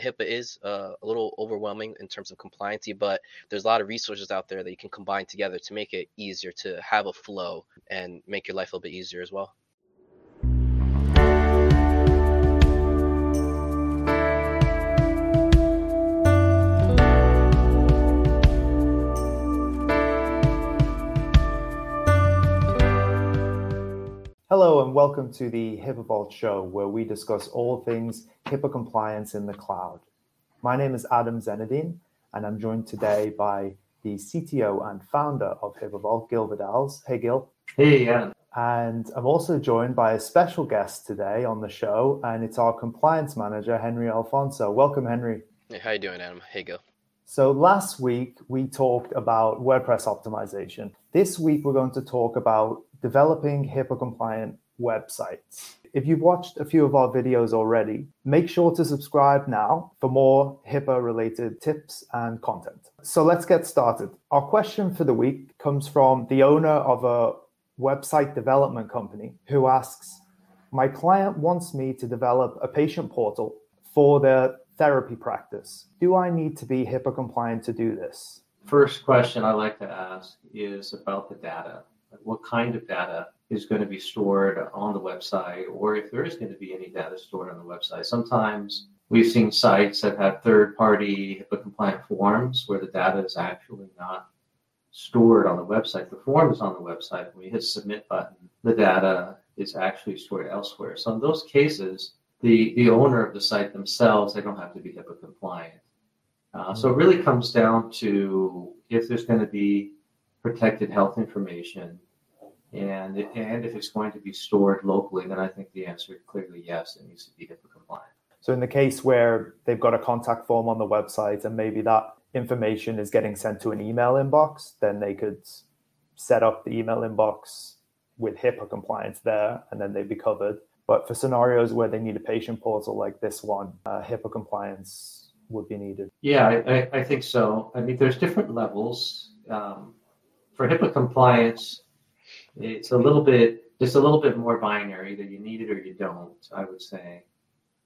HIPAA is uh, a little overwhelming in terms of compliancy, but there's a lot of resources out there that you can combine together to make it easier to have a flow and make your life a little bit easier as well. Hello and welcome to the HIPAA Vault show, where we discuss all things HIPAA compliance in the cloud. My name is Adam Zenedine, and I'm joined today by the CTO and founder of HIPAA Vault, Gil Vidals. Hey, Gil. Hey, Adam. And I'm also joined by a special guest today on the show, and it's our compliance manager, Henri Alfonso. Welcome, Henri. Hey, how you doing, Adam? Hey, Gil. So last week we talked about WordPress optimization. This week we're going to talk about developing HIPAA compliant websites. If you've watched a few of our videos already, make sure to subscribe now for more HIPAA related tips and content. So let's get started. Our question for the week comes from the owner of a website development company who asks My client wants me to develop a patient portal for their therapy practice. Do I need to be HIPAA compliant to do this? First question I like to ask is about the data what kind of data is going to be stored on the website, or if there is going to be any data stored on the website. Sometimes we've seen sites that have third party HIPAA compliant forms where the data is actually not stored on the website. The form is on the website. When we hit submit button, the data is actually stored elsewhere. So in those cases, the, the owner of the site themselves, they don't have to be HIPAA compliant. Uh, so it really comes down to if there's going to be protected health information and and if it's going to be stored locally, then I think the answer is clearly yes, it needs to be HIPAA compliant. So in the case where they've got a contact form on the website and maybe that information is getting sent to an email inbox, then they could set up the email inbox with HIPAA compliance there, and then they'd be covered. But for scenarios where they need a patient portal like this one, uh, HIPAA compliance would be needed. Yeah, I, I, think so. I mean, there's different levels. Um, for HIPAA compliance, it's a little bit just a little bit more binary that you need it or you don't. I would say.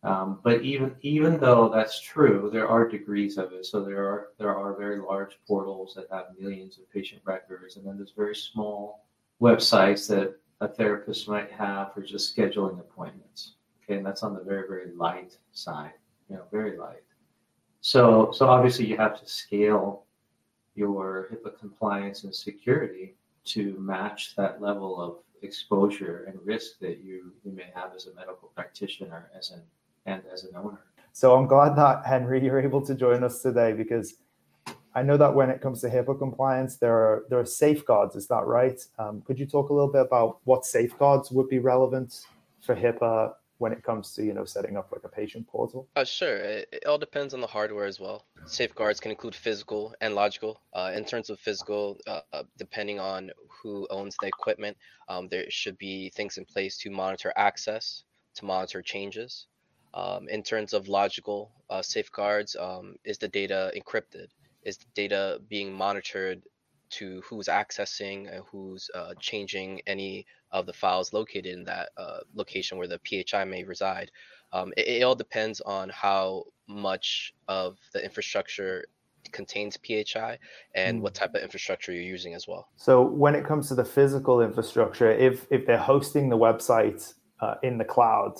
Um, but even even though that's true, there are degrees of it. So there are there are very large portals that have millions of patient records, and then there's very small websites that a therapist might have for just scheduling appointments. Okay, and that's on the very very light side. You know, very light. So so obviously you have to scale your HIPAA compliance and security to match that level of exposure and risk that you, you may have as a medical practitioner as an and as an owner. So I'm glad that Henri you're able to join us today because I know that when it comes to HIPAA compliance, there are there are safeguards. Is that right? Um, could you talk a little bit about what safeguards would be relevant for HIPAA when it comes to you know setting up like a patient portal? Uh, sure. It, it all depends on the hardware as well. Safeguards can include physical and logical. Uh, in terms of physical, uh, depending on who owns the equipment, um, there should be things in place to monitor access, to monitor changes. Um, in terms of logical uh, safeguards, um, is the data encrypted? Is the data being monitored to who's accessing and who's uh, changing any of the files located in that uh, location where the PHI may reside. Um, it, it, all depends on how much of the infrastructure contains PHI and mm. what type of infrastructure you're using as well. So when it comes to the physical infrastructure, if if they're hosting the website uh, in the cloud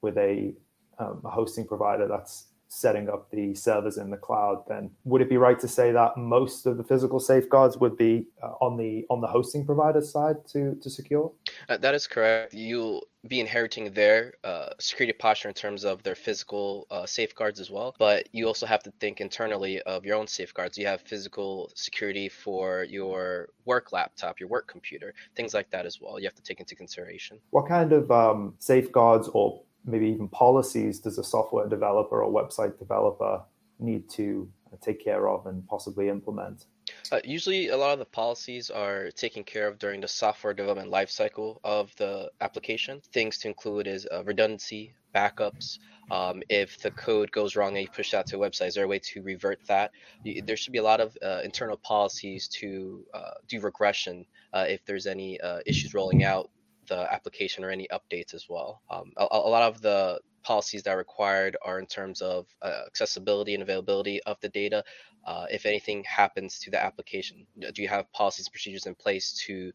with a, um, a hosting provider that's setting up the servers in the cloud, then would it be right to say that most of the physical safeguards would be uh, on the on the hosting provider side to to secure? Uh, that is correct. You'll be inheriting their uh, security posture in terms of their physical uh, safeguards as well, but you also have to think internally of your own safeguards. You have physical security for your work laptop, your work computer, things like that as well. You have to take into consideration. What kind of um, safeguards or maybe even policies does a software developer or website developer need to take care of and possibly implement? Uh, usually, a lot of the policies are taken care of during the software development lifecycle of the application. Things to include is uh, redundancy, backups. Um, if the code goes wrong and you push that to a website, is there a way to revert that? There should be a lot of uh, internal policies to uh, do regression uh, if there's any uh, issues rolling out the application or any updates as well. Um, a, a, lot of the policies that are required are in terms of uh, accessibility and availability of the data. Uh, if anything happens to the application, do you have policies and procedures in place to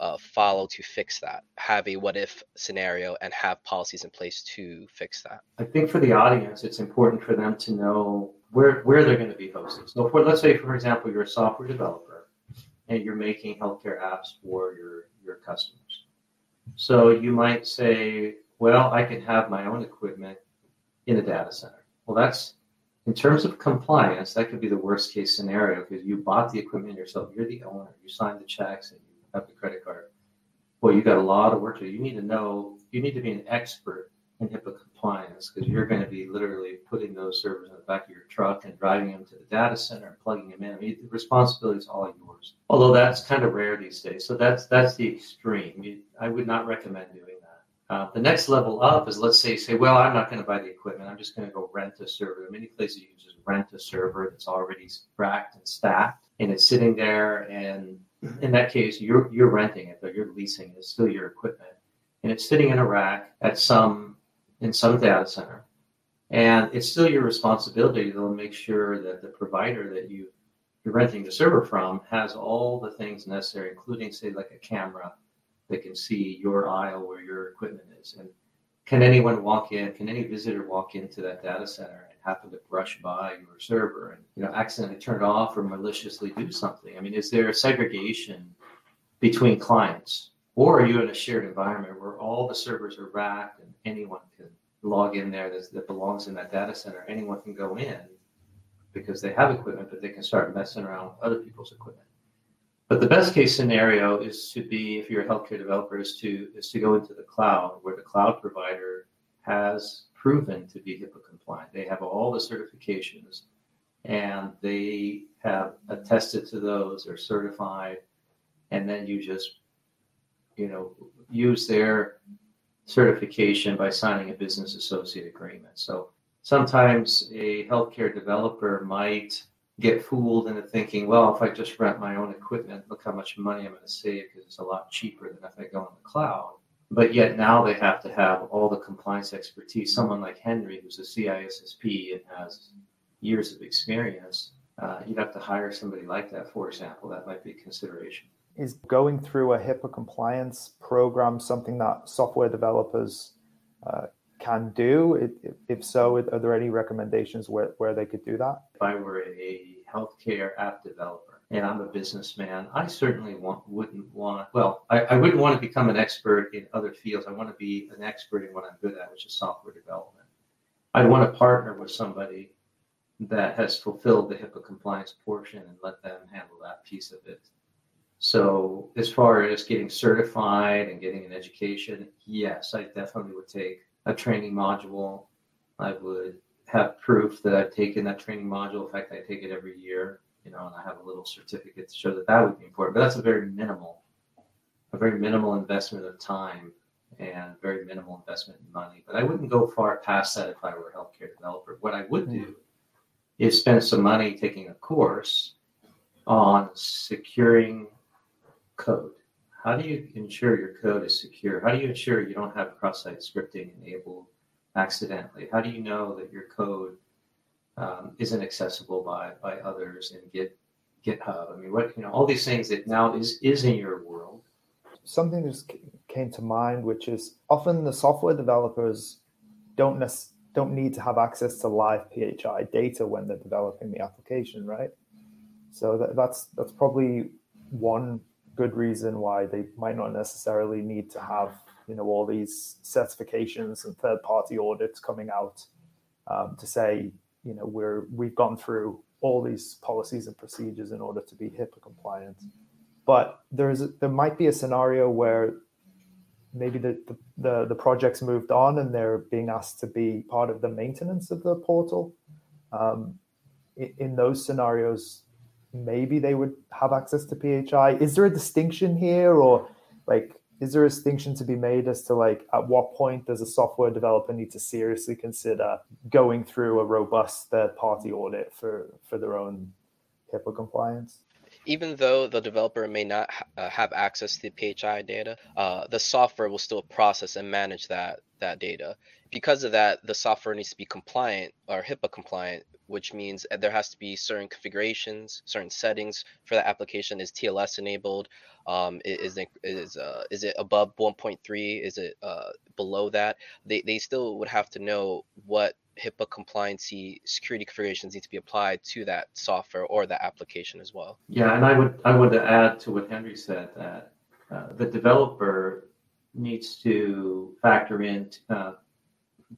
uh, follow to fix that? Have a what if scenario and have policies in place to fix that? I think for the audience, it's important for them to know where, where they're going to be hosted. So, for, let's say, for example, you're a software developer and you're making healthcare apps for your, your customers. So, you might say, well, I can have my own equipment in a data center. Well, that's in terms of compliance, that could be the worst case scenario because you bought the equipment yourself. You're the owner. You signed the checks and you have the credit card. Well, you got a lot of work to do. You need to know. You need to be an expert in HIPAA compliance because you're going to be literally putting those servers in the back of your truck and driving them to the data center and plugging them in. I mean, the responsibility is all yours. Although that's kind of rare these days. So that's that's the extreme. I would not recommend doing that. uh, the next level up is let's say say, well, I'm not going to buy the equipment. I'm just going to go rent a server. There are many places you can just rent a server that's already racked and stacked, and it's sitting there. And in that case, you're you're renting it, but you're leasing it. It's still your equipment, and it's sitting in a rack at some in some data center, and it's still your responsibility to make sure that the provider that you you're renting the server from has all the things necessary, including say like a camera that can see your aisle where your equipment is. And can anyone walk in? Can any visitor walk into that data center and happen to brush by your server and you know accidentally turn it off or maliciously do something? I mean, is there a segregation between clients, or are you in a shared environment where all the servers are racked and anyone can log in there that, that belongs in that data center? Anyone can go in because they have equipment, but they can start messing around with other people's equipment. But the best case scenario is to be, if you're a healthcare developer, is to is to go into the cloud where the cloud provider has proven to be HIPAA compliant. They have all the certifications and they have attested to those, they're certified, and then you just, you know, use their certification by signing a business associate agreement. So sometimes a healthcare developer might get fooled into thinking, well, if I just rent my own equipment, look how much money I'm going to save because it's a lot cheaper than if I go in the cloud. But yet now they have to have all the compliance expertise. Someone like Henri, who's a CISSP and has years of experience, uh, you'd have to hire somebody like that, for example. That might be a consideration. Is going through a HIPAA compliance program something that software developers uh, can do? If so, are there any recommendations where, where they could do that? If I were a healthcare app developer and I'm a businessman, I certainly want, wouldn't want, well, I, I wouldn't want to become an expert in other fields. I want to be an expert in what I'm good at, which is software development. I'd want to partner with somebody that has fulfilled the HIPAA compliance portion and let them handle that piece of it. So, as far as getting certified and getting an education, yes, I definitely would take a training module. I would have proof that I've taken that training module. In fact, I take it every year, you know, and I have a little certificate to show that that would be important. But that's a very minimal, a very minimal investment of time and very minimal investment in money. But I wouldn't go far past that if I were a healthcare developer. What I would do is spend some money taking a course on securing code how do you ensure your code is secure? How do you ensure you don't have cross-site scripting enabled accidentally? How do you know that your code um, isn't accessible by by others in Git GitHub? I mean, what you know, all these things that now is is in your world. Something just came to mind, which is often the software developers don't don't need to have access to live PHI data when they're developing the application, right? So that, that's that's probably one good reason why they might not necessarily need to have you know all these certifications and third party audits coming out um, to say you know we're we've gone through all these policies and procedures in order to be HIPAA compliant. But there's there might be a scenario where maybe the, the, the, the project's moved on and they're being asked to be part of the maintenance of the portal. Um, in, in those scenarios, maybe they would have access to PHI. Is there a distinction here, or like, is there a distinction to be made as to like at what point does a software developer need to seriously consider going through a robust third-party audit for for their own HIPAA compliance? Even though the developer may not ha- uh, have access to the PHI data, uh, the software will still process and manage that that data. Because of that, the software needs to be compliant or HIPAA compliant, which means there has to be certain configurations, certain settings for the application. Is TLS enabled? Um, is uh, is it above 1.3? Is it uh, below that? They they still would have to know what HIPAA compliancy security configurations need to be applied to that software or that application as well. Yeah, and I would I would add to what Henri said that uh, the developer needs to factor in uh,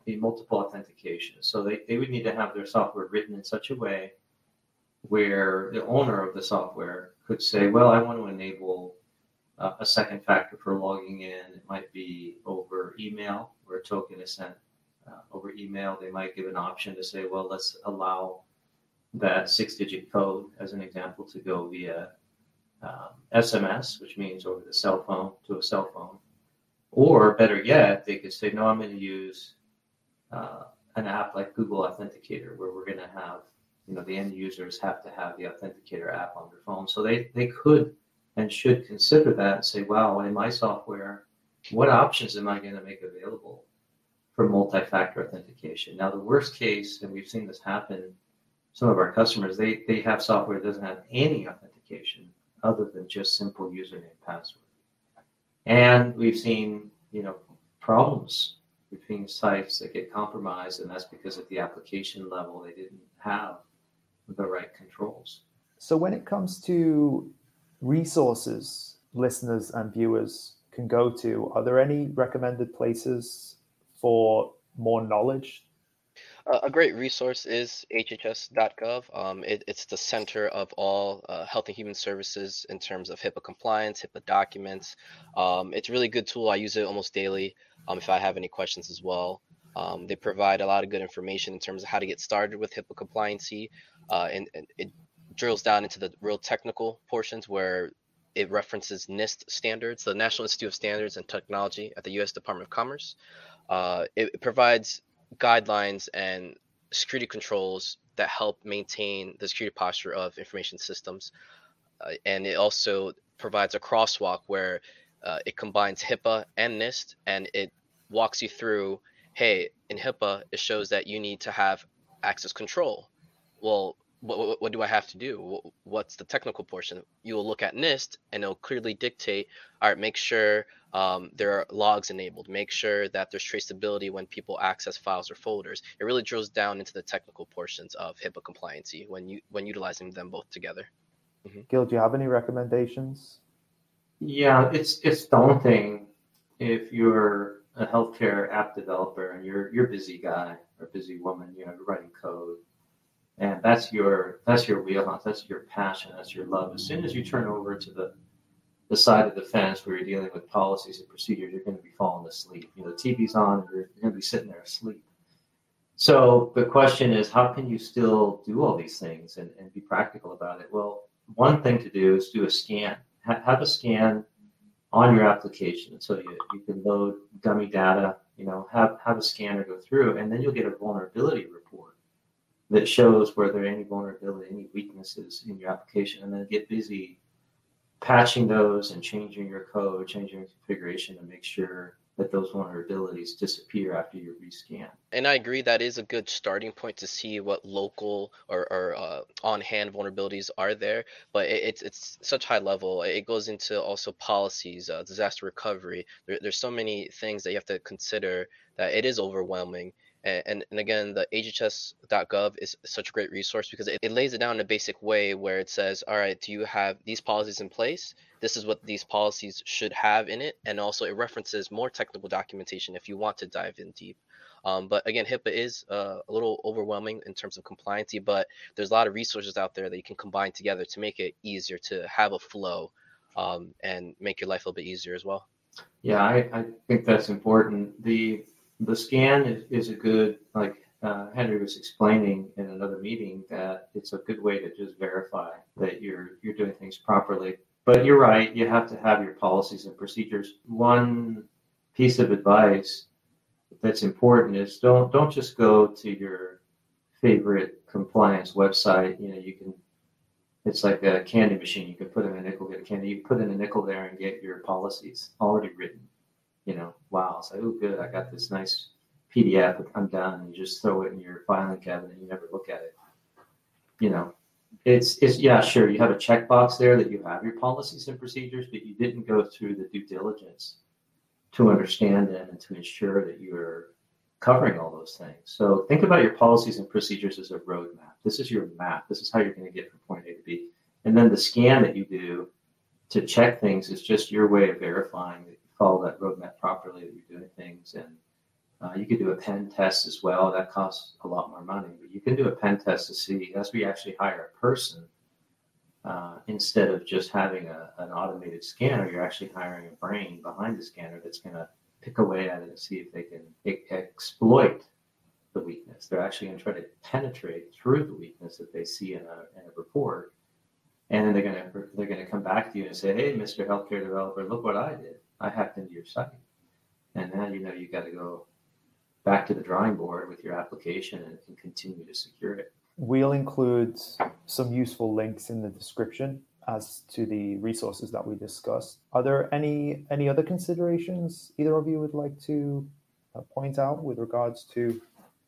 the multiple authentication. So they, they would need to have their software written in such a way where the owner of the software could say, well, I want to enable uh, a second factor for logging in. It might be over email where a token is sent uh, over email, they might give an option to say, well, let's allow that six digit code, as an example, to go via um, SMS, which means over the cell phone to a cell phone. Or better yet, they could say, no, I'm going to use uh, an app like Google Authenticator, where we're going to have, you know, the end users have to have the Authenticator app on their phone. So they, they could and should consider that and say, wow, in my software, what options am I going to make available for multi-factor authentication. Now, the worst case, and we've seen this happen, some of our customers, they, they have software that doesn't have any authentication other than just simple username password. And we've seen, you know, problems between sites that get compromised, and that's because at the application level they didn't have the right controls. So when it comes to resources listeners and viewers can go to, are there any recommended places for more knowledge? A great resource is hhs.gov. Um, it, it's the center of all uh, health and human services in terms of HIPAA compliance, HIPAA documents. Um, it's a really good tool. I use it almost daily um, if I have any questions as well. Um, they provide a lot of good information in terms of how to get started with HIPAA compliancy, uh, and, and it drills down into the real technical portions where it references NIST standards, the National Institute of Standards and Technology at the U.S. Department of Commerce. Uh, it, provides guidelines and security controls that help maintain the security posture of information systems. Uh, and it also provides a crosswalk where uh, it combines HIPAA and NIST and it walks you through hey, in HIPAA, it shows that you need to have access control. Well, what, what, do I have to do? What's the technical portion? You will look at NIST and it'll clearly dictate, all right, make sure um, there are logs enabled, make sure that there's traceability when people access files or folders. It really drills down into the technical portions of HIPAA compliancy when you when utilizing them both together. Mm-hmm. Gil, do you have any recommendations? Yeah, it's it's daunting if you're a healthcare app developer and you're you're a busy guy or busy woman, you know, writing code and that's your that's your wheelhouse that's your passion that's your love as soon as you turn over to the the side of the fence where you're dealing with policies and procedures you're going to be falling asleep. You know the tv's on and you're, going to be sitting there asleep. So the question is how can you still do all these things and, and be practical about it? Well one thing to do is do a scan. Ha- have a scan on your application so you, you can load dummy data you know have have a scanner go through and then you'll get a vulnerability report that shows where there are any vulnerability, any weaknesses in your application, and then get busy patching those and changing your code, changing your configuration to make sure that those vulnerabilities disappear after you rescan. And I agree that is a good starting point to see what local or, or uh, on-hand vulnerabilities are there. But it, it's it's such high level. It goes into also policies, uh, disaster recovery. There, there's so many things that you have to consider that it is overwhelming. And, and, again, the HHS.gov is such a great resource because it, it lays it down in a basic way where it says, all right, do you have these policies in place? This is what these policies should have in it. And also, it references more technical documentation if you want to dive in deep. Um, but again, HIPAA is uh, a little overwhelming in terms of compliancy, but there's a lot of resources out there that you can combine together to make it easier to have a flow um, and make your life a little bit easier as well. Yeah, I, I think that's important. The the scan is, is a good like uh, Henri was explaining in another meeting that it's a good way to just verify that you're you're doing things properly. But you're right; you have to have your policies and procedures. One piece of advice that's important is don't don't just go to your favorite compliance website. You know, you can it's like a candy machine. You can put in a nickel, get a candy. You put in a nickel there and get your policies already written. You know, wow. It's like, oh, good. I got this nice PDF. I'm done. You just throw it in your filing cabinet. and You never look at it. You know, it's it's yeah, sure. You have a checkbox there that you have your policies and procedures, but you didn't go through the due diligence to understand them and to ensure that you're covering all those things. So think about your policies and procedures as a roadmap. This is your map. This is how you're going to get from point A to B. And then the scan that you do to check things is just your way of verifying that follow that roadmap properly, that you're doing things. And uh, you could do a pen test as well. That costs a lot more money, but you can do a pen test to see as we actually hire a person. Uh, instead of just having a, an automated scanner, you're actually hiring a brain behind the scanner that's going to pick away at it and see if they can exploit the weakness. They're actually going to try to penetrate through the weakness that they see in a, in a report, and then they're going to they're going to come back to you and say, "Hey, Mr. Healthcare Developer, look what I did. I hacked into your site." And now you know you got to go back to the drawing board with your application and, and continue to secure it. We'll include some useful links in the description as to the resources that we discussed. Are there any any other considerations either of you would like to uh, point out with regards to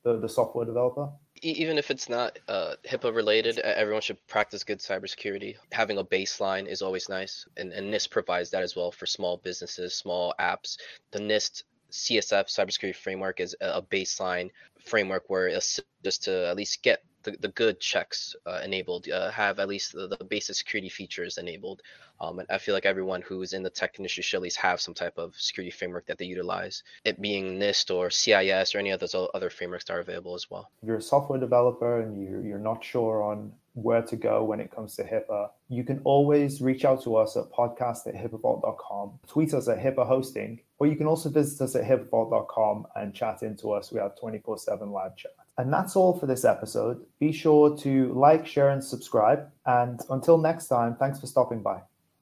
the, the software developer? Even if it's not uh, HIPAA related, everyone should practice good cybersecurity. Having a baseline is always nice, and, and NIST provides that as well for small businesses, small apps. The NIST CSF cybersecurity framework is a baseline framework where it's just to at least get the, the good checks uh, enabled, uh, have at least the, the basic security features enabled. Um, and I feel like everyone who is in the tech industry should at least have some type of security framework that they utilize, it being NIST or CIS or any of those other frameworks that are available as well. If you're a software developer and you're, you're not sure on where to go when it comes to HIPAA, you can always reach out to us at podcast at HIPAAvault.com, tweet us at HIPAA hosting, or you can also visit us at HIPAAvault.com and chat into us. We have 24 7 live chat. And that's all for this episode. Be sure to like, share, and subscribe. And until next time, thanks for stopping by.